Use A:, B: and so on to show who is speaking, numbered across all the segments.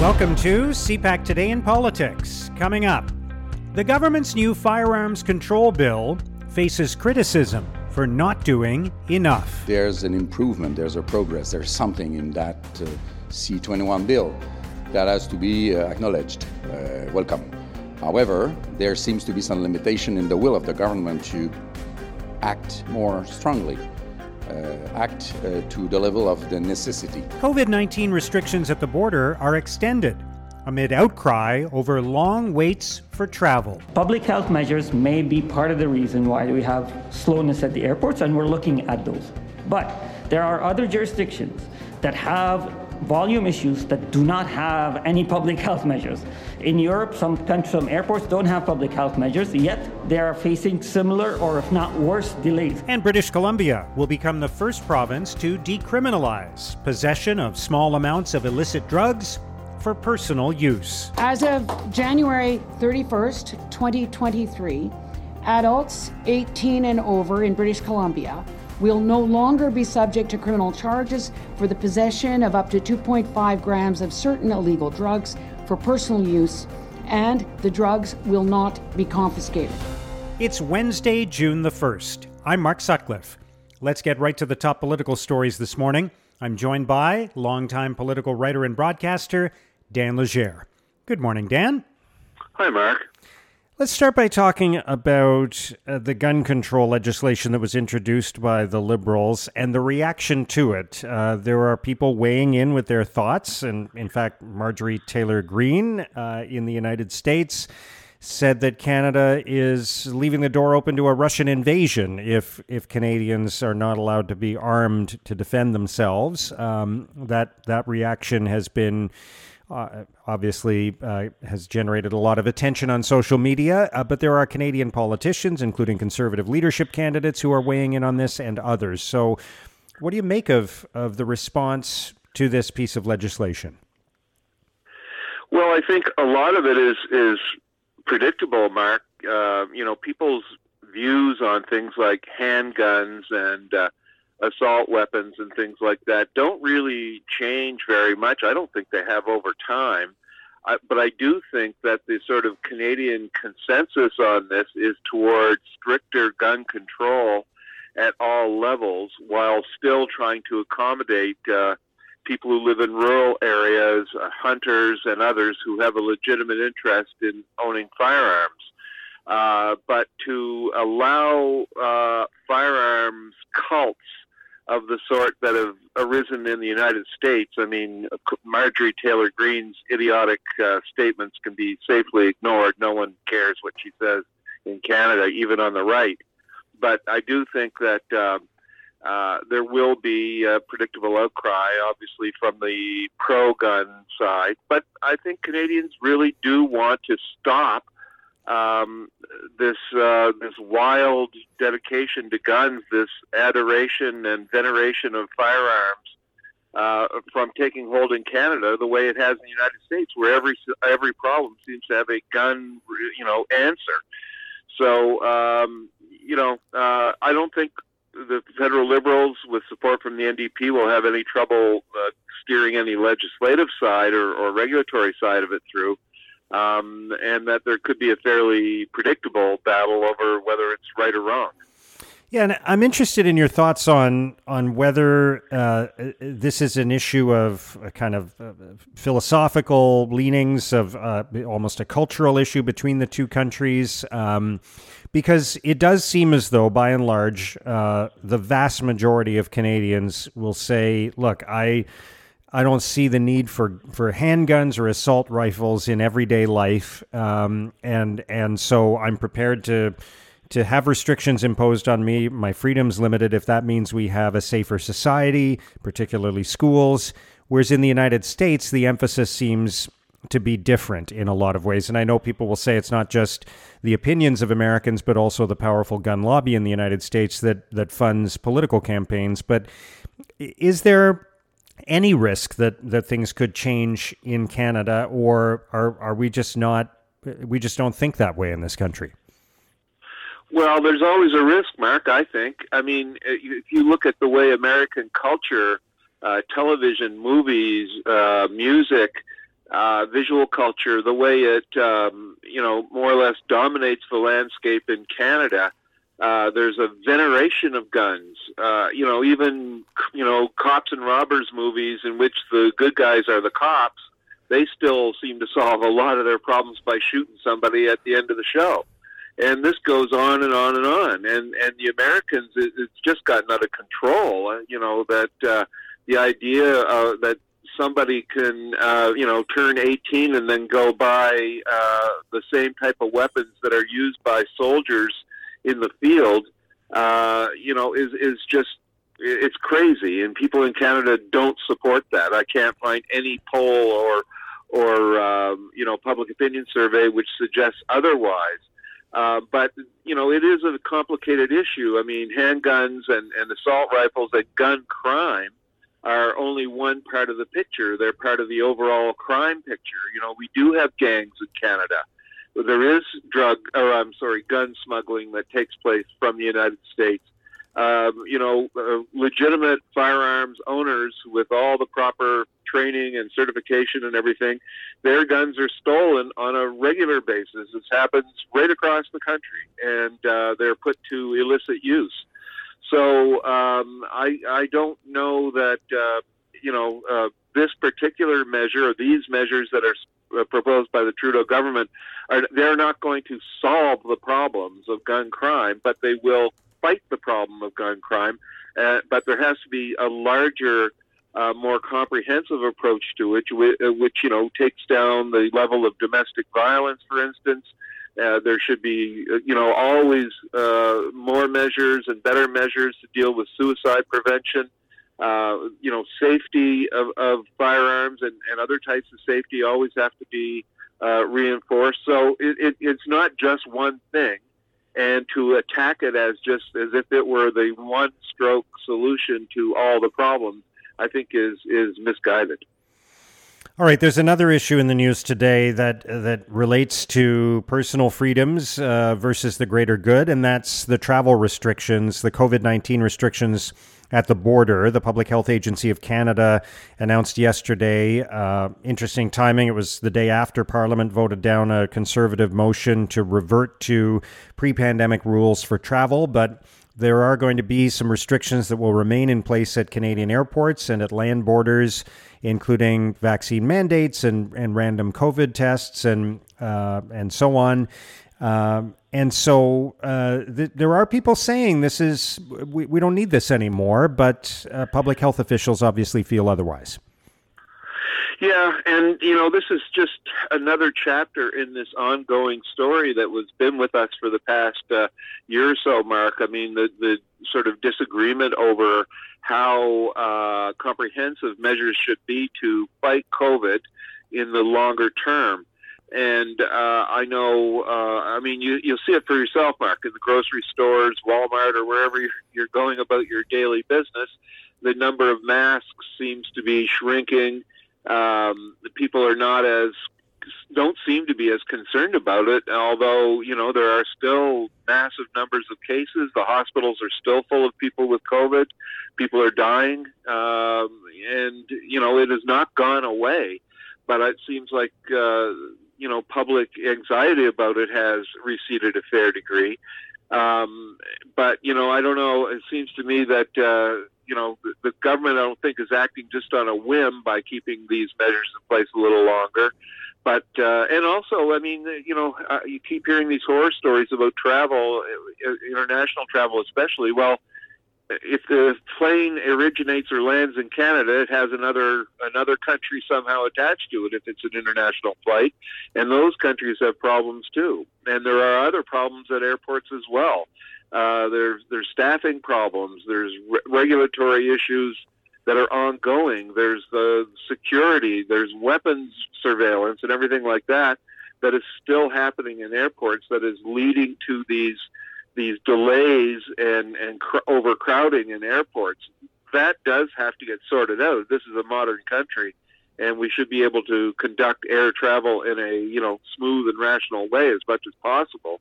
A: Welcome to CPAC Today in Politics. Coming up, the government's new firearms control bill faces criticism for not doing enough.
B: There's an improvement, there's a progress, there's something in that uh, C21 bill that has to be uh, acknowledged. Uh, welcome. However, there seems to be some limitation in the will of the government to act more strongly. Uh, act uh, to the level of the necessity.
A: COVID 19 restrictions at the border are extended amid outcry over long waits for travel.
C: Public health measures may be part of the reason why we have slowness at the airports, and we're looking at those. But there are other jurisdictions that have volume issues that do not have any public health measures. In Europe, some countries, some airports don't have public health measures, yet they are facing similar or if not worse delays.
A: And British Columbia will become the first province to decriminalize possession of small amounts of illicit drugs for personal use.
D: As of January 31st, 2023, adults 18 and over in British Columbia will no longer be subject to criminal charges for the possession of up to 2.5 grams of certain illegal drugs for personal use, and the drugs will not be confiscated.
A: It's Wednesday, June the 1st. I'm Mark Sutcliffe. Let's get right to the top political stories this morning. I'm joined by longtime political writer and broadcaster Dan Legere. Good morning, Dan.
E: Hi, Mark.
A: Let's start by talking about uh, the gun control legislation that was introduced by the Liberals and the reaction to it. Uh, there are people weighing in with their thoughts, and in fact, Marjorie Taylor Greene uh, in the United States said that Canada is leaving the door open to a Russian invasion if if Canadians are not allowed to be armed to defend themselves. Um, that that reaction has been uh, obviously uh, has generated a lot of attention on social media, uh, but there are Canadian politicians, including conservative leadership candidates, who are weighing in on this and others. So, what do you make of, of the response to this piece of legislation?
E: Well, I think a lot of it is is predictable, Mark. Uh, you know, people's views on things like handguns and uh, assault weapons and things like that don't really change very much. I don't think they have over time. I, but I do think that the sort of Canadian consensus on this is towards stricter gun control at all levels while still trying to accommodate uh, people who live in rural areas, uh, hunters, and others who have a legitimate interest in owning firearms. Uh, but to allow uh, firearms cults of the sort that have arisen in the United States. I mean, Marjorie Taylor Greene's idiotic uh, statements can be safely ignored. No one cares what she says in Canada, even on the right. But I do think that uh, uh, there will be a predictable outcry, obviously, from the pro gun side. But I think Canadians really do want to stop um, this uh, this wild dedication to guns, this adoration and veneration of firearms, uh, from taking hold in Canada the way it has in the United States, where every every problem seems to have a gun, you know, answer. So, um, you know, uh, I don't think the federal Liberals, with support from the NDP, will have any trouble uh, steering any legislative side or, or regulatory side of it through um, and that there could be a fairly predictable battle over whether it's right or wrong.
A: Yeah, and I'm interested in your thoughts on on whether uh, this is an issue of kind of uh, philosophical leanings of uh, almost a cultural issue between the two countries, um, because it does seem as though, by and large, uh, the vast majority of Canadians will say, "Look, I." I don't see the need for, for handguns or assault rifles in everyday life, um, and and so I'm prepared to to have restrictions imposed on me. My freedom's limited if that means we have a safer society, particularly schools. Whereas in the United States, the emphasis seems to be different in a lot of ways. And I know people will say it's not just the opinions of Americans, but also the powerful gun lobby in the United States that that funds political campaigns. But is there any risk that, that things could change in Canada, or are, are we just not, we just don't think that way in this country?
E: Well, there's always a risk, Mark, I think. I mean, if you look at the way American culture, uh, television, movies, uh, music, uh, visual culture, the way it um, you know more or less dominates the landscape in Canada. Uh, there's a veneration of guns. Uh, you know, even you know cops and robbers movies in which the good guys are the cops. They still seem to solve a lot of their problems by shooting somebody at the end of the show. And this goes on and on and on. And and the Americans, it, it's just gotten out of control. Uh, you know that uh, the idea uh, that somebody can, uh, you know, turn 18 and then go buy uh, the same type of weapons that are used by soldiers in the field, uh, you know, is is just it's crazy, and people in Canada don't support that. I can't find any poll or or um, you know public opinion survey which suggests otherwise. Uh, but you know, it is a complicated issue. I mean, handguns and, and assault rifles and gun crime are only one part of the picture. They're part of the overall crime picture. You know, we do have gangs in Canada. There is drug, or I'm sorry, gun smuggling that takes place from the United States. Um, you know, uh, legitimate firearms owners with all the proper training and certification and everything, their guns are stolen on a regular basis. This happens right across the country, and uh, they're put to illicit use. So um, I I don't know that uh, you know uh, this particular measure or these measures that are proposed by the Trudeau government are they're not going to solve the problems of gun crime, but they will fight the problem of gun crime. Uh, but there has to be a larger, uh, more comprehensive approach to it, which, uh, which you know takes down the level of domestic violence, for instance. Uh, there should be, uh, you know, always uh, more measures and better measures to deal with suicide prevention. Uh, you know, safety of, of firearms and, and other types of safety always have to be uh, reinforced. So it, it, it's not just one thing, and to attack it as just as if it were the one-stroke solution to all the problems, I think is is misguided.
F: All right, there's another issue in the news today that that relates to personal freedoms uh, versus the greater good, and that's the travel restrictions, the COVID nineteen restrictions at the border. The Public Health Agency of Canada announced yesterday. Uh, interesting timing. It was the day after Parliament voted down a conservative motion to revert to pre-pandemic rules for travel, but there are going to be some restrictions that will remain in place at Canadian airports and at land borders, including vaccine mandates and, and random COVID tests and uh, and so on. Um, and so uh, th- there are people saying this is we, we don't need this anymore, but uh, public health officials obviously feel otherwise.
E: Yeah, and you know, this is just another chapter in this ongoing story that was been with us for the past uh, year or so, Mark. I mean, the the sort of disagreement over how uh, comprehensive measures should be to fight COVID in the longer term. And uh, I know, uh, I mean, you, you'll see it for yourself, Mark, in the grocery stores, Walmart, or wherever you're, going about your daily business. The number of masks seems to be shrinking um, the people are not as don't seem to be as concerned about it. Although you know there are still massive numbers of cases, the hospitals are still full of people with COVID. People are dying, um, and you know it has not gone away. But it seems like uh, you know public anxiety about it has receded a fair degree. Um, but you know I don't know. It seems to me that. Uh, you know, the, the government, I don't think, is acting just on a whim by keeping these measures in place a little longer. But uh, and also, I mean, you know, uh, you keep hearing these horror stories about travel, uh, international travel especially. Well, if the plane originates or lands in Canada, it has another another country somehow attached to it if it's an international flight, and those countries have problems too. And there are other problems at airports as well. Uh, there's there's staffing problems. There's re- regulatory issues that are ongoing. There's the security. There's weapons surveillance and everything like that that is still happening in airports that is leading to these these delays and and cr- overcrowding in airports. That does have to get sorted out. This is a modern country, and we should be able to conduct air travel in a you know smooth and rational way as much as possible.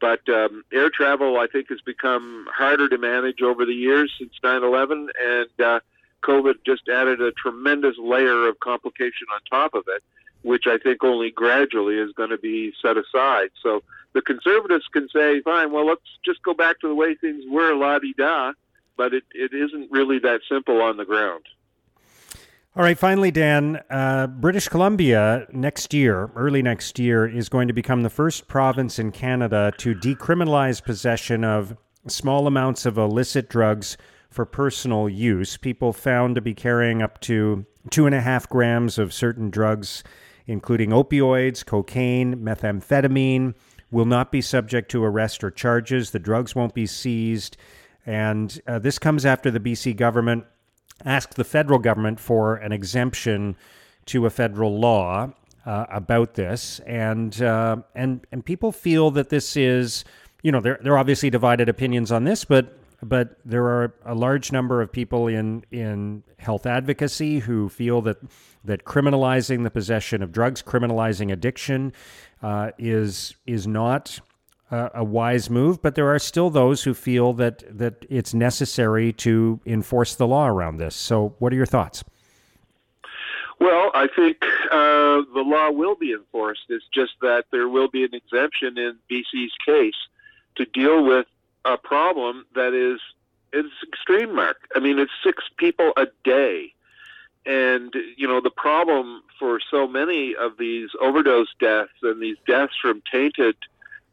E: But um, air travel, I think, has become harder to manage over the years since 9/11, and uh, COVID just added a tremendous layer of complication on top of it. Which I think only gradually is going to be set aside. So the conservatives can say, fine, well, let's just go back to the way things were, la di da, but it, it isn't really that simple on the ground.
F: All right, finally, Dan, uh, British Columbia next year, early next year, is going to become the first province in Canada to decriminalize possession of small amounts of illicit drugs for personal use. People found to be carrying up to two and a half grams of certain drugs, including opioids, cocaine, methamphetamine, will not be subject to arrest or charges. The drugs won't be seized. And uh, this comes after the BC government asked the federal government for an exemption to a federal law uh, about this, and uh, and and people feel that this is, you know, there there are obviously divided opinions on this, but but there are a large number of people in in health advocacy who feel that that criminalizing the possession of drugs, criminalizing addiction, uh, is is not uh, a wise move, but there are still those who feel that that it's necessary to enforce the law around this. So, what are your thoughts?
E: Well, I think uh, the law will be enforced. It's just that there will be an exemption in BC's case to deal with a problem that is it's extreme, Mark. I mean, it's six people a day. And, you know, the problem for so many of these overdose deaths and these deaths from tainted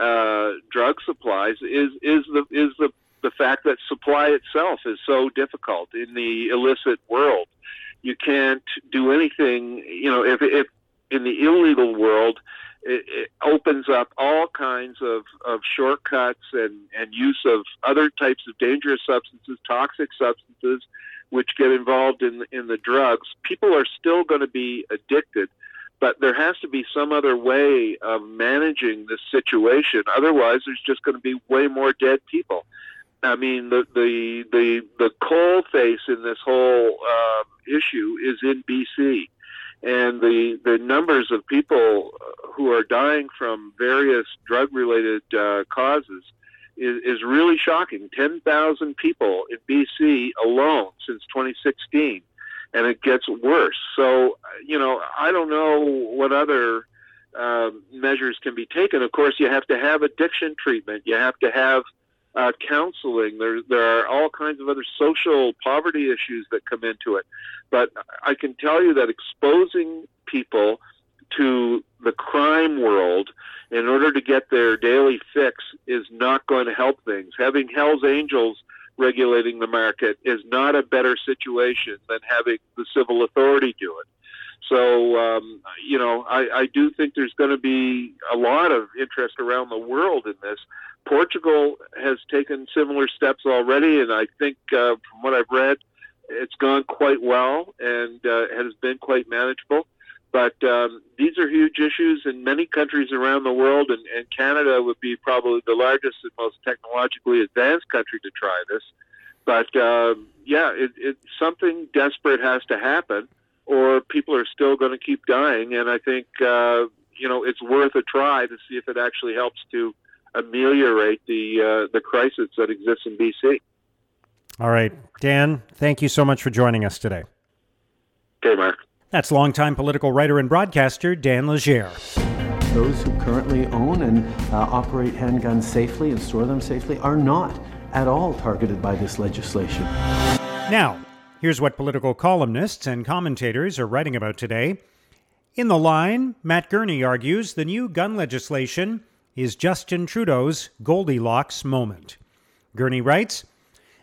E: uh, drug supplies is is the is the the fact that supply itself is so difficult in the illicit world. You can't do anything. You know, if if in the illegal world, it, it opens up all kinds of, of shortcuts and, and use of other types of dangerous substances, toxic substances, which get involved in in the drugs. People are still going to be addicted but there has to be some other way of managing this situation. Otherwise, there's just going to be way more dead people. I mean, the the the the coal face in this whole um, issue is in BC, and the the numbers of people who are dying from various drug-related uh, causes is, is really shocking. Ten thousand people in BC alone since 2016 and it gets worse. So, you know, I don't know what other uh, measures can be taken. Of course, you have to have addiction treatment. You have to have uh, counseling. There, there are all kinds of other social poverty issues that come into it. But I can tell you that exposing people to the crime world in order to get their daily fix is not going to help things. Having Hell's Angels regulating the market is not a better situation than having the civil authority do it. So, um, you know, I, I do think there's going to be a lot of interest around the world in this. Portugal has taken similar steps already, and I think uh, from what I've read, it's gone quite well and uh, has been quite manageable. But um, these are huge issues in many countries around the world, and, and Canada would be probably the largest and most technologically advanced country to try this. But um, yeah, it, it, something desperate has to happen, or people are still going to keep dying. And I think uh, you know it's worth a try to see if it actually helps to ameliorate the uh, the crisis that exists in BC.
F: All right, Dan. Thank you so much for joining us today.
E: Okay, Mark.
F: That's longtime political writer and broadcaster Dan Legere.
G: Those who currently own and uh, operate handguns safely and store them safely are not at all targeted by this legislation.
F: Now, here's what political columnists and commentators are writing about today. In the line, Matt Gurney argues the new gun legislation is Justin Trudeau's Goldilocks moment. Gurney writes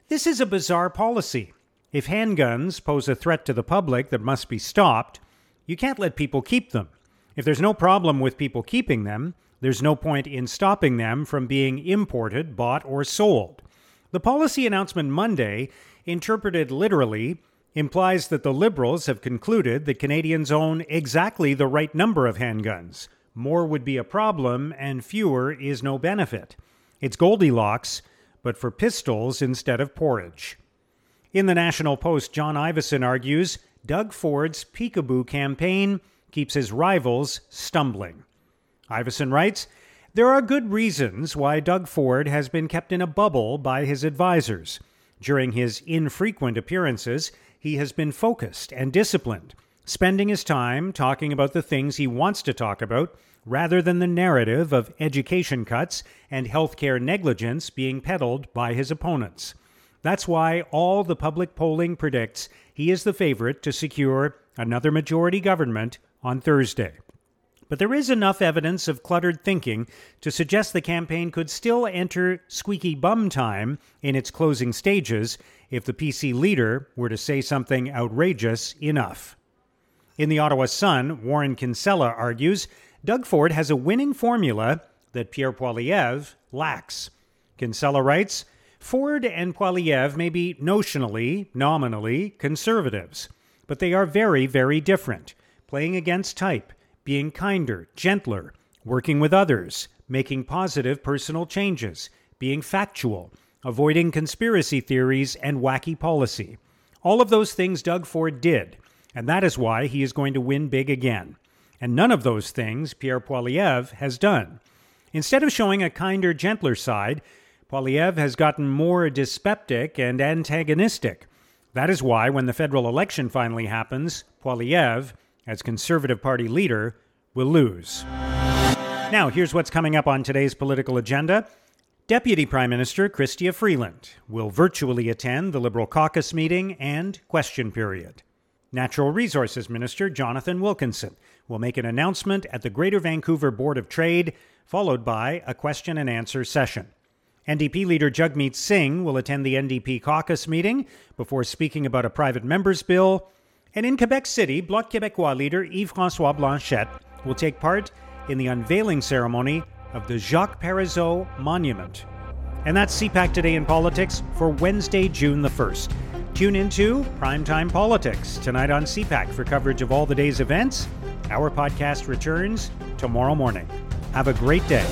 F: This is a bizarre policy. If handguns pose a threat to the public that must be stopped, you can't let people keep them. If there's no problem with people keeping them, there's no point in stopping them from being imported, bought, or sold. The policy announcement Monday, interpreted literally, implies that the Liberals have concluded that Canadians own exactly the right number of handguns. More would be a problem, and fewer is no benefit. It's Goldilocks, but for pistols instead of porridge. In the National Post, John Ivison argues Doug Ford's peekaboo campaign keeps his rivals stumbling. Ivison writes There are good reasons why Doug Ford has been kept in a bubble by his advisers. During his infrequent appearances, he has been focused and disciplined. Spending his time talking about the things he wants to talk about rather than the narrative of education cuts and healthcare negligence being peddled by his opponents. That's why all the public polling predicts he is the favorite to secure another majority government on Thursday. But there is enough evidence of cluttered thinking to suggest the campaign could still enter squeaky bum time in its closing stages if the PC leader were to say something outrageous enough. In the Ottawa Sun, Warren Kinsella argues Doug Ford has a winning formula that Pierre Poilievre lacks. Kinsella writes Ford and Poilievre may be notionally, nominally conservatives, but they are very, very different, playing against type, being kinder, gentler, working with others, making positive personal changes, being factual, avoiding conspiracy theories and wacky policy. All of those things Doug Ford did, and that is why he is going to win big again. And none of those things Pierre Poilievre has done. Instead of showing a kinder, gentler side, Poilievre has gotten more dyspeptic and antagonistic. That is why, when the federal election finally happens, Poilievre, as Conservative Party leader, will lose. Now, here's what's coming up on today's political agenda. Deputy Prime Minister Chrystia Freeland will virtually attend the Liberal caucus meeting and question period. Natural Resources Minister Jonathan Wilkinson will make an announcement at the Greater Vancouver Board of Trade, followed by a question and answer session. NDP leader Jagmeet Singh will attend the NDP caucus meeting before speaking about a private member's bill. And in Quebec City, Bloc Québécois leader Yves Francois Blanchet will take part in the unveiling ceremony of the Jacques Parizeau Monument. And that's CPAC Today in Politics for Wednesday, June the 1st. Tune into Primetime Politics tonight on CPAC for coverage of all the day's events. Our podcast returns tomorrow morning. Have a great day.